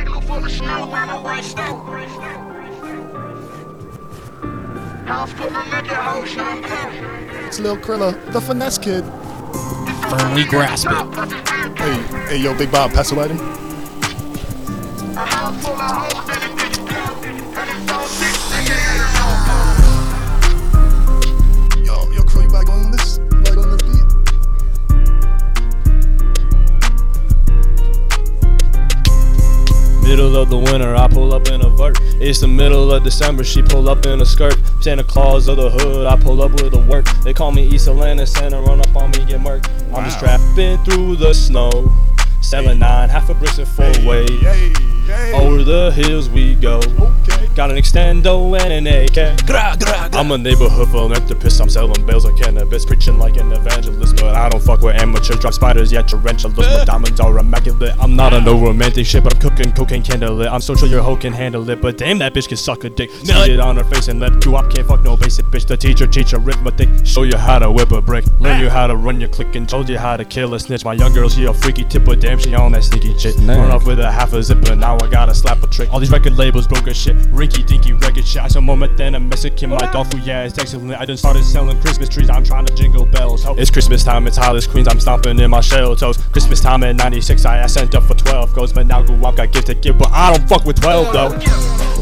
igloo full of snow while I white snow. House full of naked hoes, shampoo. It's Lil Krilla, the finesse kid. Firmly grasp it. Hey, hey, yo, Big Bob, pass the lighting. A house full of hoes Middle of the winter, I pull up in a vert. It's the middle of December, she pull up in a skirt. Santa Claus of the hood, I pull up with a work. They call me East Atlanta, Santa run up on me, get murked. I'm just trapping through the snow. Seven nine, half a brick and four way. Hey, hey. Over the hills we go. Okay. Got an extendo and an AK. Gra, gra, gra. I'm a neighborhood philanthropist. I'm selling bales of cannabis, preaching like an evangelist. But I don't fuck with amateurs. Drop spiders, yet yeah, tarantulas. My diamonds are immaculate. I'm not on no romantic shit, but I'm cooking cocaine candlelit. I'm so sure your hoe can handle it. But damn, that bitch can suck a dick. Nut. See it on her face and lip. You up, can't fuck no basic bitch. The teacher teach arithmetic. Show you how to whip a brick. Learn you how to run your click and told you how to kill a snitch. My young girl, she a freaky tip, but damn, she on that sneaky shit. Run off with a half a zipper. Now I gotta slap a trick. All these record labels broken shit. Rinky dinky record shit. I some moment then a Mexican. My dog food, yeah, it's excellent. I done started selling Christmas trees. I'm trying to jingle bells. Ho. It's Christmas time, Hollis Queens. I'm stomping in my shell toes. Christmas time in 96, I, sent up for 12 goes. But now go up, got gifts to give. But I don't fuck with 12 though.